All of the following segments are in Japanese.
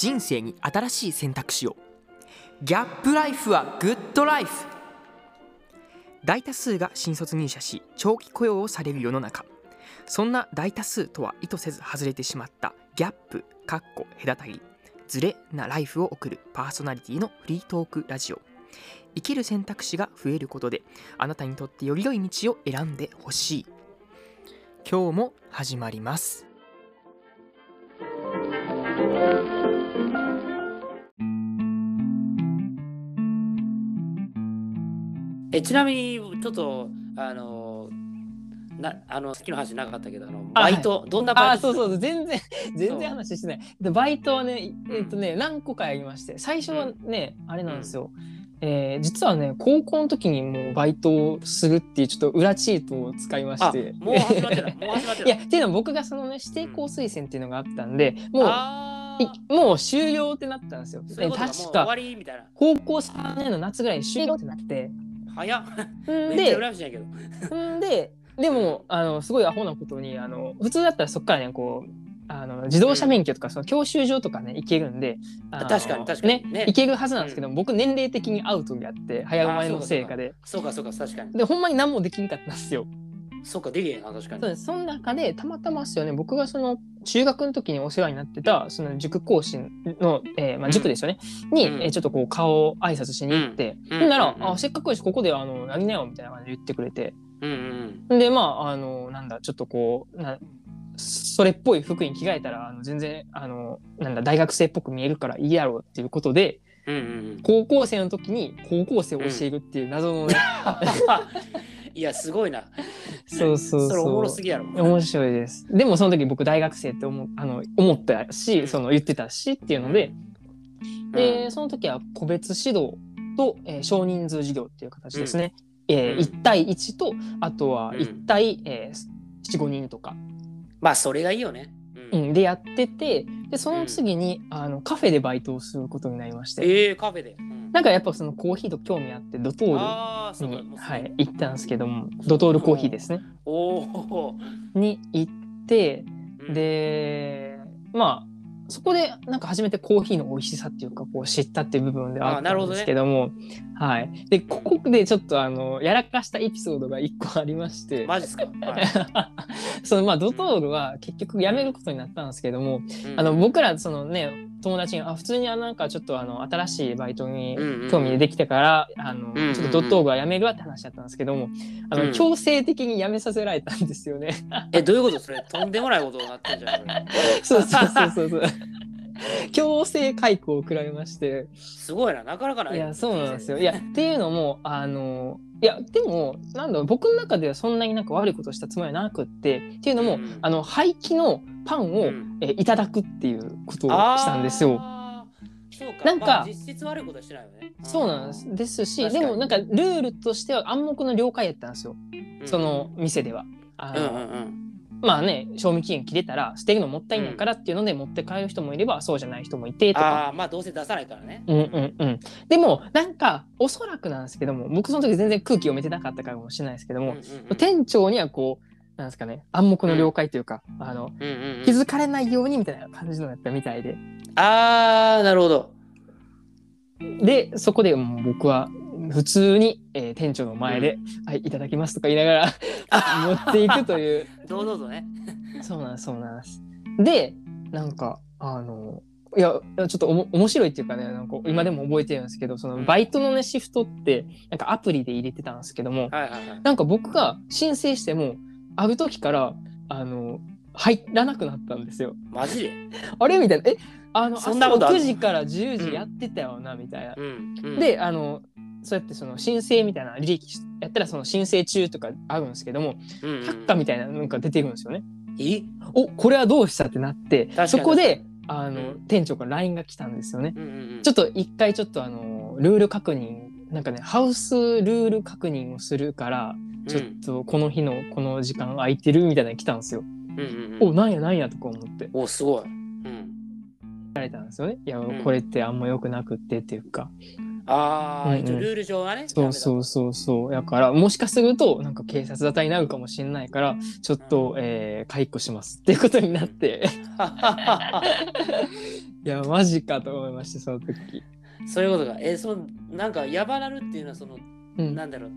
人生に新しい選択肢を。ギャップライフはグッドライフ。大多数が新卒入社し長期雇用をされる世の中。そんな大多数とは意図せず外れてしまったギャップかっこ隔たりズレなライフを送るパーソナリティのフリートークラジオ。生きる選択肢が増えることであなたにとってより良い道を選んでほしい。今日も始まります。えちなみにちょっとあのなあのさっきの話なかったけどあのあバイト、どんなバイトあそうそう全然全然話してない。でバイトはねえっ、とね何個かやりまして最初はね、あれなんですよ、えー実はね高校の時にもうバイトをするっていうちょっと裏チートを使いまあして。もう始まってたもう始まってたい。やっていうのは僕がそのね指定校推薦っていうのがあったんでもうもう終了ってなったんですよ。確かりみたいな。高校3年の夏ぐらいに終了ってなって早っ。んめっちゃで羨ましいんやけど。んででもあのすごいアホなことにあの普通だったらそこからねこうあの自動車免許とかその教習所とかね行けるんであの確かに確かに。ねね。行けるはずなんですけど、僕年齢的にアウトであって早生まれのせいかでそうかそうか確かに。でほんまに何もできんかったんですよ。そうかできへんな確かに。そうです。その中でたまたまですよね。僕がその中学の時にお世話になってたその塾講師の、えーまあ、塾ですよね、に、うん。えーちょっとこう顔を挨拶しに行って、うん。ほん。なら、うん。あせっかくやしここであのやりなよみたいな感じで言ってくれて。うんうん。でまああのなんだちょっとこうなそれっぽい服に着替えたらあの全然あのなんだ大学生っぽく見えるからいいやろうっていうことでうんうんうん。高校生の時に高校生を教えるっていう謎のね、いやすごいな。そうそうそれおもろすぎやろ。面白いです。でもその時僕大学生って思あの思ったしその言ってたしっていうので、でその時は個別指導と、えー少人数授業っていう形ですね、えーうん。1対1とあとはうん。1対、えー、45人とか、まあそれがいいよね。ううん。ん、でやっててでその次に、あのカフェでバイトをすることになりまして、ええカフェで。うんなんかやっぱそのコーヒーと興味あってドトールにはい、行ったんですけどもドトールコーヒーですね。おおに行ってでまあそこでなんか初めてコーヒーの美味しさっていうかこう知ったっていう部分ではあったんですけどもはい。でここでちょっとあのやらかしたエピソードが一個ありまして。マジっすか、はい。そのまあドトールは結局辞めることになったんですけどもうん。あの僕らそのね友達にあ普通にあなんかちょっとあの新しいバイトに興味できたから、あのちょっとドットールは辞めるわって話だったんですけどもあの、うん。強制的に辞めさせられたんですよね。えどういうこと？それとんでもないことになってんじゃん。そうそうそうそうそう。強制解雇を食らいまして。すごいな。なかなかない。いやそうなんですよ。いやっていうのもあのいやでもなんだろう僕の中ではそんなになんか悪いことしたつもりはなくって。っていうのも、うんあの廃棄のパンを、うん。えいただくっていうことをしたんですよ。あー。そうか。なんかまあ実質悪いことはしてないよね。そうなんです。ですしでもなんかルールとしては暗黙の了解やったんですよ、うん。その店では。あのうんうんうん。まあね賞味期限切れたら捨てるのもったいないからっていうので持って帰る人もいればそうじゃない人もいてとか。ああまあどうせ出さないからね。うんうんうん、でもなんかおそらくなんですけども僕その時全然空気読めてなかったからかもしれないですけども、うんうんうん。店長にはこうなんですかね。暗黙の了解というか、あのうんうんうん。気づかれないようにみたいな感じのやったみたいで。ああなるほど。でそこでもう僕は普通に、えー店長の前で「はいいただきます」とか言いながら 持っていくという。堂々とね。そうなんですそうなんです。でなんかあのいやちょっとおも面白いっていうかねなんか今でも覚えてるんですけどそのバイトのねシフトってなんかアプリで入れてたんですけどもはいはいはい。なんか僕が申請してもある時からあの入らなくなったんですよ。マジ？で あれ？みたいな。えあの朝そんなことある？9時から10時やってたよな、みたいな。うんうん。であのそうやってその申請みたいな履歴やったらその申請中とかあるんですけどもうんうん。却下みたいなのが出てくるんですよね。え？おこれはどうした？ってなってそこであの、うん。店長から LINE が来たんですよね。うんうんうん。ちょっと一回ちょっとあのルール確認なんかねハウスルール確認をするからちょっとこの日のこの時間空いてるみたいなの来たんですよ。うんうんうんおなんやなんやとか思っておすごいうんられたんですよね。いや、んこれってあんま良くなくってっていうか。ああ、うんうん一応ルール上はね。そうそうそうそう。だからもしかするとなんか警察沙汰になるかもしれないからちょっと、えー解雇しますっていうことになって。ダメだ。いやマジかと思いましたその時そういうことか。え、そのなんかやばなるっていうのはその、うんなんだろう、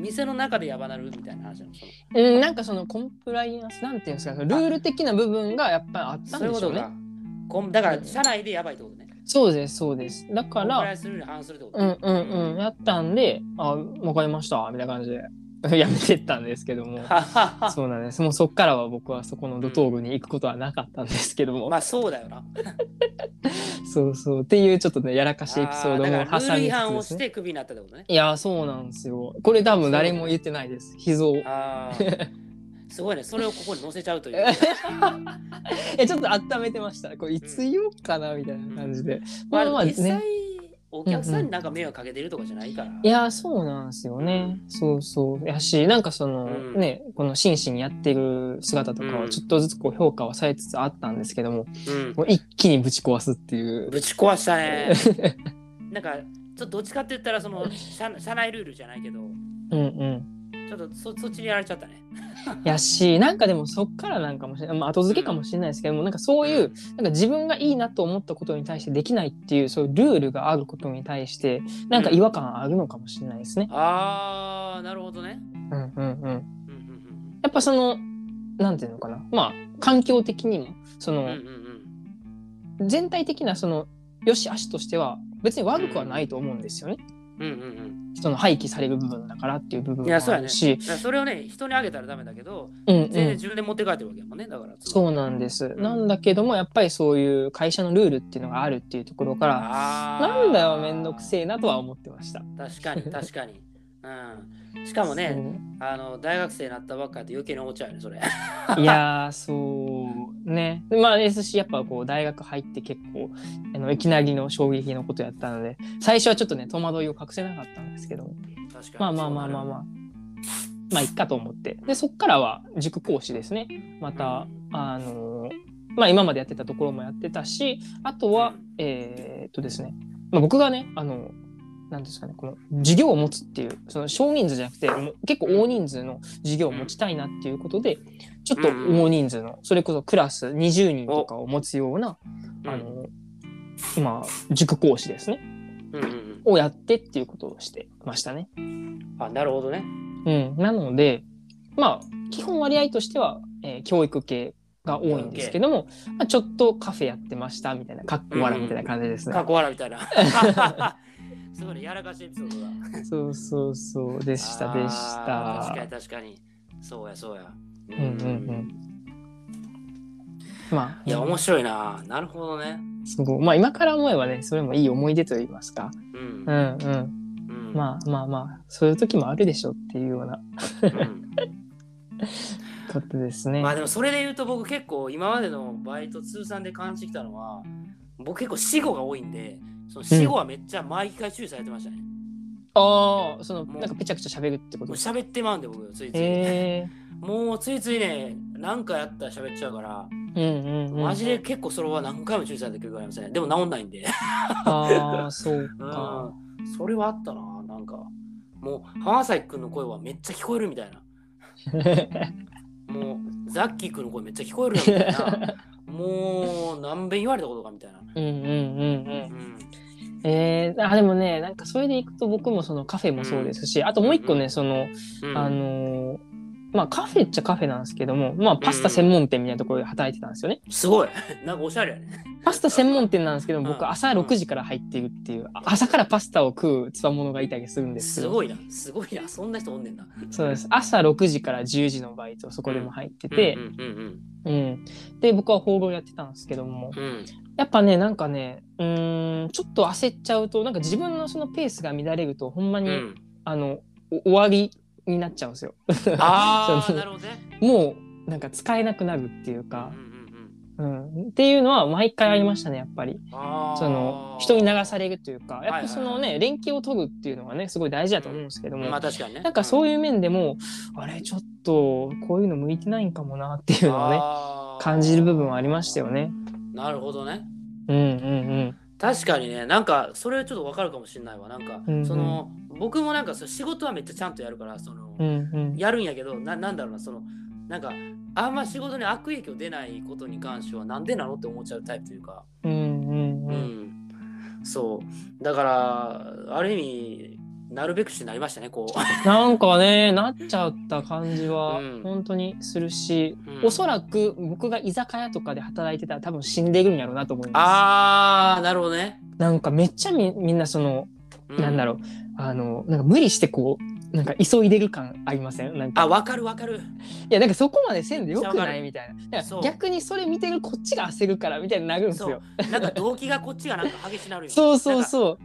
店の中でやばなるみたいな話なのうん、なんかそのコンプライアンスなんていうんですかルール的な部分がやっぱりあったんでしょうね。こんだから社内でやばいってことね。そうですそうです。だかコンプライアらンスルールに反するってことうんうんうんやったんであわかりましたみたいな感じで やめてったんですけども。そうなんです。もうそっからは僕はそこのドトールに行くことはなかったんですけども、まあそうだよな。そうそう。っていうちょっとねやらかしエピソードも挟みつ反をしつねてクビになったってことね。いやそうなんですよ。これ多分誰も言ってないです。秘蔵。すごいね。それをここに載せちゃうという。えちょっと温めてました。これいつ言おうかなみたいな感じで、まあ、まあね、お客さんになんか迷惑かけてるとかじゃないから。いやそうなんですよね。そうそう。やしなんかその、うん。ねこの真摯にやってる姿とかうん。はちょっとずつこう評価はされつつあったんですけども、うん。もう一気にぶち壊すっていう。ぶち壊したね。なんか、ちょっとどっちかって言ったら、その社社内ルールじゃないけど、うんうんちょっとそそっちにやられちゃったね。やしなんかでもそっからなんかもしれない、まあ、後付けかもしれないですけども、なんかそういうなんか自分がいいなと思ったことに対してできないっていうそういうルールがあることに対してなんか違和感あるのかもしれないですね。ああ、なるほどね。うんうんうん、うんうんやっぱそのなんていうのかなまあ環境的にもその、うんうんうんうん全体的なその良し悪しとしては別に悪くはないと思うんですよね。うんうんうんその廃棄される部分だからっていう部分もいやそうやねあるし、それをね、人にあげたらダメだけど、うんうん全然自分で持って帰ってるわけやもんね。だから。そうなんです。なんだけどもやっぱりそういう会社のルールっていうのがあるっていうところからなんだよめんどくせえなとは思ってました。確かに 確かに。うん。しかもね、あの大学生になったばっかりで余計に思っちゃうよね、それ。いやーそうね。まあですしやっぱこう大学入って結構あのいきなりの衝撃のことやったので最初はちょっとね戸惑いを隠せなかったんですけど。まあまあまあまあまあ。まあいっかと思って。でそっからは塾講師ですね。またあのまあ今までやってたところもやってたしあとはえーっとですね、まあ、僕がねあのなんですかねこの授業を持つっていうその少人数じゃなくて結構大人数の授業を持ちたいなっていうことでちょっと大人数のそれこそクラス20人とかを持つようなうんあの今塾講師ですねうんうんうんをやってっていうことをしてましたね。あ、なるほどね。うん、なのでまあ基本割合としては、えー教育系が多いんですけども、まあ、ちょっとカフェやってましたみたいなかっこ笑みたいな感じですね。かっこ笑みたいな。すごいね、やらかしエピソードだ。そうそうそうでしたでした。確かに確かに。そうやそうや。うんうんうん。まあいや、面白いな。なるほどね。すごいまあ今から思えばねそれもいい思い出と言いますか。うんう。んうん。うんまあまあまあそういう時もあるでしょっていうようなうん ことですね。まあでもそれで言うと僕結構今までのバイト通算で感じてきたのは僕結構死後が多いんでその死後はめっちゃ毎回注意されてましたね。ああそのもうなんかぺちゃくちゃ喋るってこもうと？喋ってまうんで僕ついつい。もうついついね何かやったら喋っちゃうから、うんうんうん。マジで結構それは何回も注意されてくるからません。でも治んないんで。ああそううか。ん。それはあったななんかもう浜崎くんの声はめっちゃ聞こえるみたいな。もうザッキーくんの声めっちゃ聞こえるよみたいな。もう何遍言われたことかみたいな。うんうんうんうん。うん。えー、あでもねなんかそれでいくと僕もそのカフェもそうですし、あともう一個ね、うんその、うんあのーまあカフェっちゃカフェなんですけどもまあパスタ専門店みたいなところで働いてたんですよね。すごい。なんかおしゃれやね。パスタ専門店なんですけどうん僕朝6時から入ってるっていうあ朝からパスタを食うつわものがいたりするんですけどすごいな。すごいな。そんな人おんねんな。そうです朝6時から10時のバイトそこでも入っててう、んで僕は放浪やってたんですけどもうん。うん。やっぱねなんかねうーんちょっと焦っちゃうとなんか自分のそのペースが乱れるとほんまに、うん、あのお終わりになっちゃうんですよ。あ なるほどね。もうなんか使えなくなるっていうかう、んうんうん、っていうのは毎回ありましたねやっぱり。その人に流されるというかやっぱそのね連携を取るっていうのがねすごい大事だと思うんですけども、まあ確かにね。なんかそういう面でも、あれちょっとこういうの向いてないんかもなっていうのをね感じる部分はありましたよね。なるほどね。うんうん確かにね、なんかそれちょっとわかるかもしれないわ。なんか、うんうん。その僕もなんかその仕事はめっちゃちゃんとやるから、その、うんうん。やるんやけどな、なんだろうな、その、なんか、あんま仕事に悪影響出ないことに関しては、なんでなのって思っちゃうタイプというか、うんうん。うん。そう。だからある意味なるべくしてなりましたねこう。なんかねなっちゃった感じはうん。本当にするし、うん。おそらく僕が居酒屋とかで働いてたら多分死んでいるんやろうなと思いまあーなるほどね、す。なんかめっちゃみみんなその、うなんだろうあのなんか無理してこうなんか急いでる感ありません？なんか。あわかるわかる。いやなんかそこまでせんでよくないみたいな。逆にそれ見てるこっちが焦るからみたいになるんですよ。なんか動機がこっちがなんか激しなるよ そうそううそう。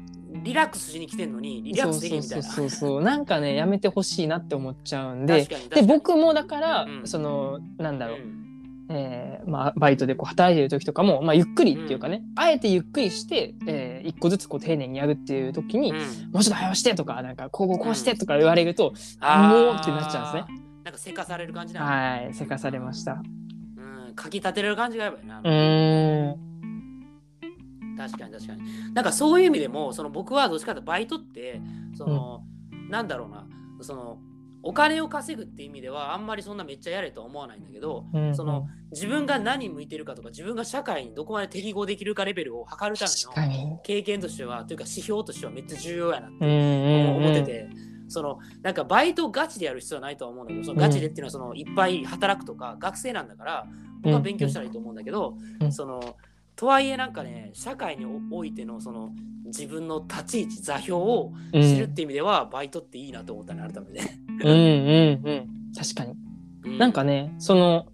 リラックスしに来てんのにリラックスできんみたいな。そうそうなんかねやめてほしいなって思っちゃうんでで確かに確かに。僕もだから、うんそのなんだろう、うん。えーまあ、バイトでこう働いてる時とかも、まあ、ゆっくりっていうかね、あえてゆっくりして、えー一個ずつこう丁寧にやるっていう時に、うん。もうちょっと早押してとかなんかこうこうこうしてとか言われると、もうってなっちゃうんですね。なんかせかされる感じなの。はいせかされました。うん、かき立てれる感じがやばいな。うーん確かに確かに。なんかそういう意味でも、その僕はどっちかというとバイトって、その、なんだろうな、その、お金を稼ぐって意味ではあんまりそんなめっちゃやれとは思わないんだけど、うんその自分が何向いてるかとか自分が社会にどこまで適合できるかレベルを測るための。経験としてはというか指標としてはめっちゃ重要やなってうんうん思ってて、そのなんかバイトガチでやる必要はないとは思うんだけどそのガチでっていうのはそのいっぱい働くとか学生なんだから僕は勉強したらいいと思うんだけど、うん。そのとはいえなんかね社会においてのその自分の立ち位置座標をうん知るっていう意味では、バイトっていいなと思ったね改めて。うんうんうん確かに。うなんかねその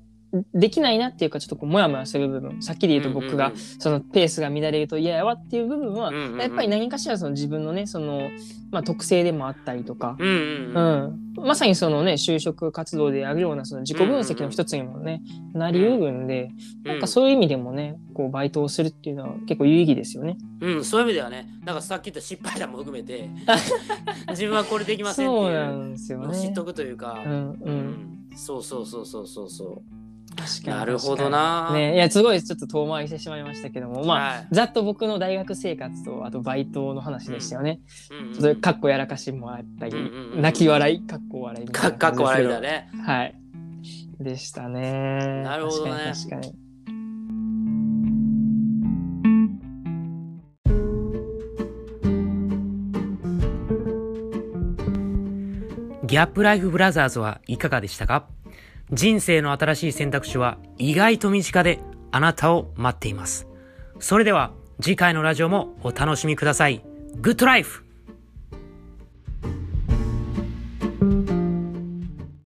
できないなっていうかちょっとこうモヤモヤする部分さっきで言うと僕が、そのペースが乱れると嫌やわっていう部分は、やっぱり何かしらその自分のねその、まあ、特性でもあったりとか、うんまさにそのね就職活動であるようなその自己分析の一つにもね、なりうるんで、なんかそういう意味でもねこうバイトをするっていうのは結構有意義ですよね。うん、そういう意味ではね、なんかさっき言った失敗談も含めて、自分はこれできませんってそうないうんですよ知っね。とくというか、うんう、うんん。そうそうそうそうそうそう。確かになるほどな。ね、いやすごいちょっと遠回りしてしまいましたけどもまあ、はいざっと僕の大学生活とあとバイトの話でしたよね。うんうんちょっとかっこやらかしもあったり、うんうんうん泣き笑いかっこ笑いみたいなかかっこ笑いだね。ね。はい。でしたね。なるほどね確かに確かに。ギャップライフブラザーズはいかがでしたか？人生の新しい選択肢は意外と身近であなたを待っています。それでは次回のラジオもお楽しみください。グッドライフ